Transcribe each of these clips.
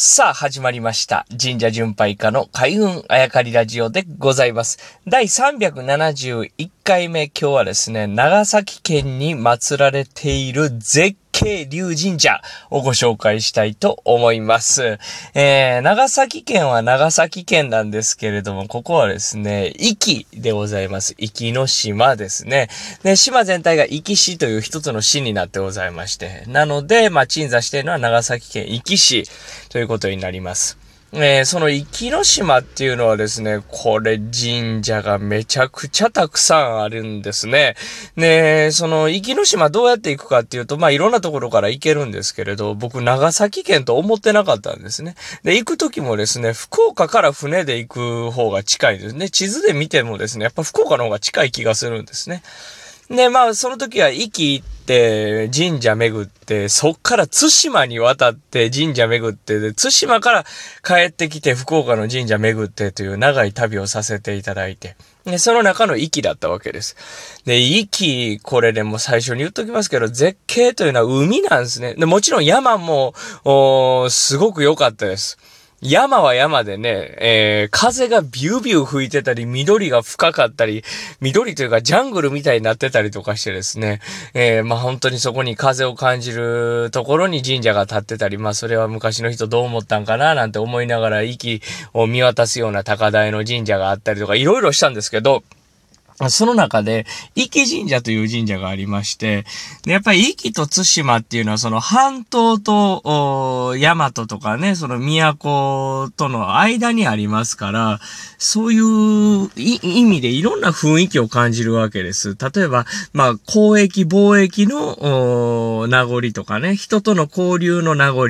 さあ、始まりました。神社巡拝家の開運あやかりラジオでございます。第371回目、今日はですね、長崎県に祀られている絶慶龍神社をご紹介したいと思います。えー、長崎県は長崎県なんですけれども、ここはですね、壱岐でございます。壱岐の島ですね。で、島全体が壱岐市という一つの市になってございまして、なので、まあ、鎮座しているのは長崎県壱岐市ということになります。えー、その壱岐島っていうのはですね、これ神社がめちゃくちゃたくさんあるんですね。ねその壱岐島どうやって行くかっていうと、まあいろんなところから行けるんですけれど、僕長崎県と思ってなかったんですね。で、行く時もですね、福岡から船で行く方が近いんですね。地図で見てもですね、やっぱ福岡の方が近い気がするんですね。で、まあその時は壱岐行って、神社巡って、そっから津島に渡って神社巡って、で、津島から帰ってきて福岡の神社巡ってという長い旅をさせていただいて、で、その中の域だったわけです。で、域、これでも最初に言っときますけど、絶景というのは海なんですね。で、もちろん山も、おすごく良かったです。山は山でね、えー、風がビュービュー吹いてたり、緑が深かったり、緑というかジャングルみたいになってたりとかしてですね、えー、まあ本当にそこに風を感じるところに神社が建ってたり、まあそれは昔の人どう思ったんかななんて思いながら息を見渡すような高台の神社があったりとか、いろいろしたんですけど、その中で、池神社という神社がありまして、でやっぱり池と津島っていうのはその半島と、大和とかね、その都との間にありますから、そういう意味でいろんな雰囲気を感じるわけです。例えば、まあ、交易、貿易の名残とかね、人との交流の名残、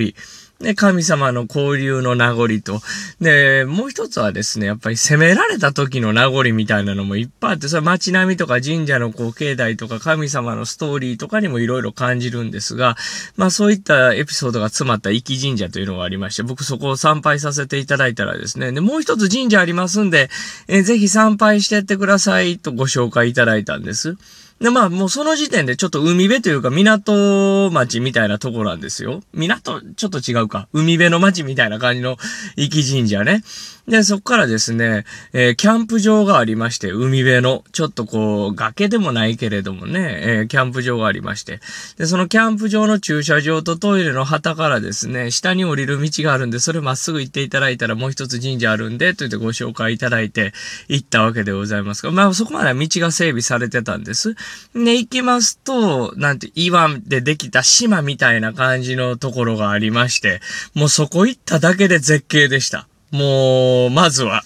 ね、神様の交流の名残と、で、もう一つはですね、やっぱり攻められた時の名残みたいなのもいっぱいあって、それ街並みとか神社のこう境内とか神様のストーリーとかにもいろいろ感じるんですが、まあそういったエピソードが詰まった壱岐神社というのがありまして、僕そこを参拝させていただいたらですね、で、もう一つ神社ありますんで、えぜひ参拝してってくださいとご紹介いただいたんです。で、まあ、もうその時点でちょっと海辺というか港町みたいなとこなんですよ。港、ちょっと違うか。海辺の町みたいな感じの壱岐神社ね。で、そっからですね、えー、キャンプ場がありまして、海辺の、ちょっとこう、崖でもないけれどもね、えー、キャンプ場がありまして。で、そのキャンプ場の駐車場とトイレの旗からですね、下に降りる道があるんで、それまっすぐ行っていただいたらもう一つ神社あるんで、と言ってご紹介いただいて行ったわけでございますが、まあそこまでは道が整備されてたんです。で、行きますと、なんて岩でできた島みたいな感じのところがありまして、もうそこ行っただけで絶景でした。もう、まずは。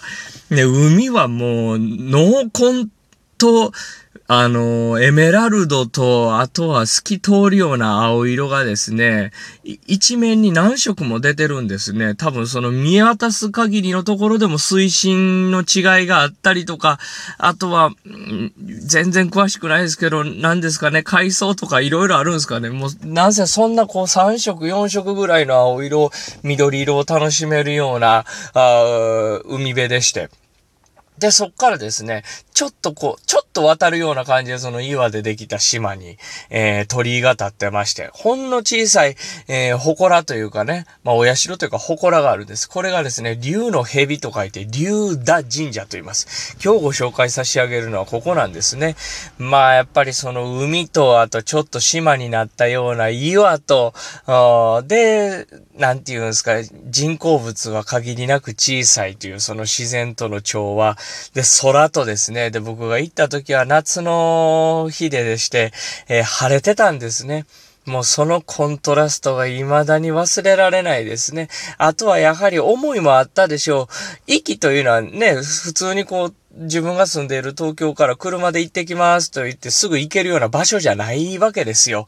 ね、海はもう、濃紺と、あの、エメラルドと、あとは透き通るような青色がですね、一面に何色も出てるんですね。多分その見渡す限りのところでも水深の違いがあったりとか、あとは、全然詳しくないですけど、何ですかね、海藻とか色々あるんですかね。もう、なぜそんなこう3色、4色ぐらいの青色、緑色を楽しめるような、あ海辺でして。で、そっからですね、ちょっとこう、ちょと渡るような感じでその岩でできた島に、えー、鳥居が立ってまして、ほんの小さい、えー、祠というかね、まあ、お社というか祠があるんです。これがですね、竜の蛇と書いて、竜田神社と言います。今日ご紹介差し上げるのはここなんですね。まあ、やっぱりその海と、あとちょっと島になったような岩と、で、なんて言うんですか、人工物は限りなく小さいという、その自然との調和。で、空とですね、で、僕が行った時時は夏の日ででして、えー、晴れてたんですね。もうそのコントラストが未だに忘れられないですね。あとはやはり思いもあったでしょう。息というのはね、普通にこう、自分が住んでいる東京から車で行ってきますと言ってすぐ行けるような場所じゃないわけですよ。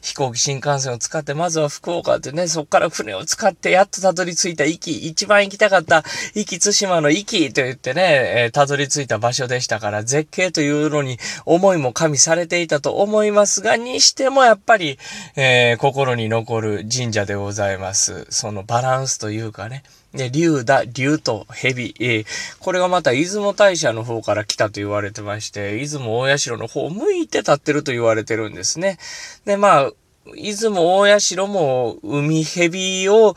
飛行機新幹線を使って、まずは福岡ってね、そっから船を使ってやっとたどり着いた駅、一番行きたかった駅津島の駅と言ってね、えー、たどり着いた場所でしたから、絶景というのに思いも加味されていたと思いますが、にしてもやっぱり、えー、心に残る神社でございます。そのバランスというかね。ね、竜だ、竜と蛇、えー、これがまた出雲大社の方から来たと言われてまして、出雲大社の方を向いて立ってると言われてるんですね。で、まあ、出雲大社も海蛇を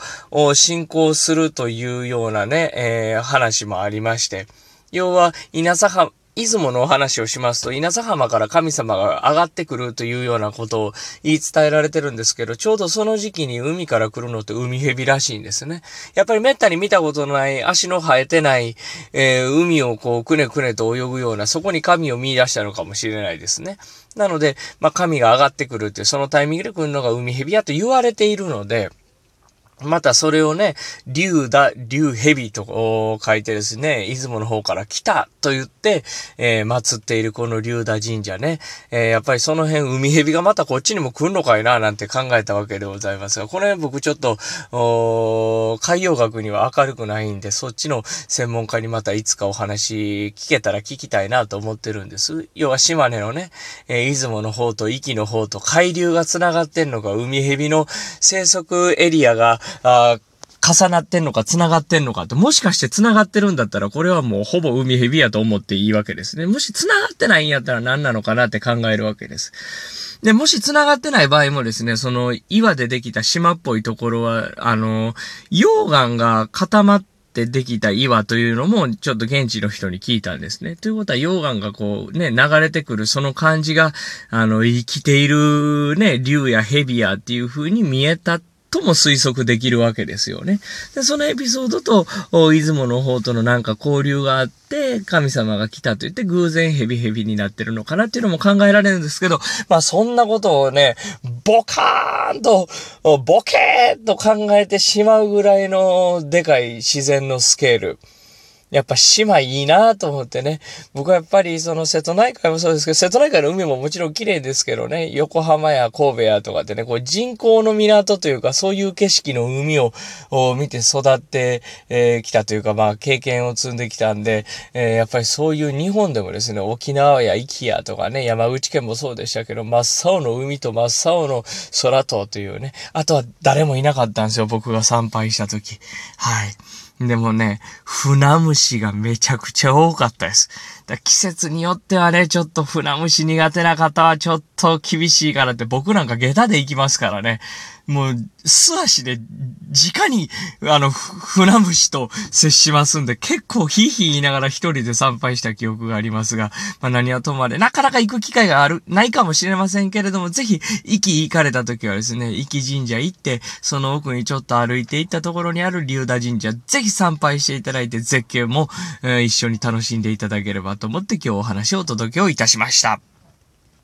信仰するというようなね、えー、話もありまして、要は稲佐浜、出雲のお話をしますと、稲佐浜から神様が上がってくるというようなことを言い伝えられてるんですけど、ちょうどその時期に海から来るのって海蛇らしいんですね。やっぱり滅多に見たことのない足の生えてない、えー、海をこうくねくねと泳ぐような、そこに神を見出したのかもしれないですね。なので、まあ神が上がってくるって、そのタイミングで来るのが海蛇やと言われているので、またそれをね、竜だ、竜蛇と書いてですね、出雲の方から来たと言って、えー、祀っているこの竜田神社ね、えー、やっぱりその辺海蛇がまたこっちにも来んのかいななんて考えたわけでございますが、この辺僕ちょっと、海洋学には明るくないんで、そっちの専門家にまたいつかお話聞けたら聞きたいなと思ってるんです。要は島根のね、えー、出雲の方と壱岐の方と海流が繋がってんのか、海蛇の生息エリアが、あ重なってんのか繋がってんのかって、もしかして繋がってるんだったら、これはもうほぼ海蛇やと思っていいわけですね。もし繋がってないんやったら何なのかなって考えるわけです。で、もし繋がってない場合もですね、その岩でできた島っぽいところは、あの、溶岩が固まってできた岩というのも、ちょっと現地の人に聞いたんですね。ということは、溶岩がこうね、流れてくるその感じが、あの、生きているね、竜や蛇やっていう風に見えたっとも推測できるわけですよね。で、そのエピソードと、出雲の方とのなんか交流があって、神様が来たと言って偶然ヘビヘビになってるのかなっていうのも考えられるんですけど、まあそんなことをね、ボカーンと、ボケーっと考えてしまうぐらいのでかい自然のスケール。やっぱ島いいなと思ってね。僕はやっぱりその瀬戸内海もそうですけど、瀬戸内海の海ももちろん綺麗ですけどね、横浜や神戸やとかってね、こう人工の港というかそういう景色の海を見て育ってき、えー、たというか、まあ経験を積んできたんで、えー、やっぱりそういう日本でもですね、沖縄や壱岐やとかね、山口県もそうでしたけど、真っ青の海と真っ青の空とというね、あとは誰もいなかったんですよ、僕が参拝した時。はい。でもね、船虫がめちゃくちゃ多かったです。だ季節によってはね、ちょっと船虫苦手な方はちょっと厳しいからって僕なんか下駄で行きますからね。もう、素足で、直に、あの、船虫と接しますんで、結構ヒーヒー言いながら一人で参拝した記憶がありますが、まあ何はともあれ、なかなか行く機会がある、ないかもしれませんけれども、ぜひ、壱岐行かれた時はですね、壱岐神社行って、その奥にちょっと歩いて行ったところにある竜田神社、ぜひ参拝していただいて、絶景も、えー、一緒に楽しんでいただければと思って今日お話をお届けをいたしました。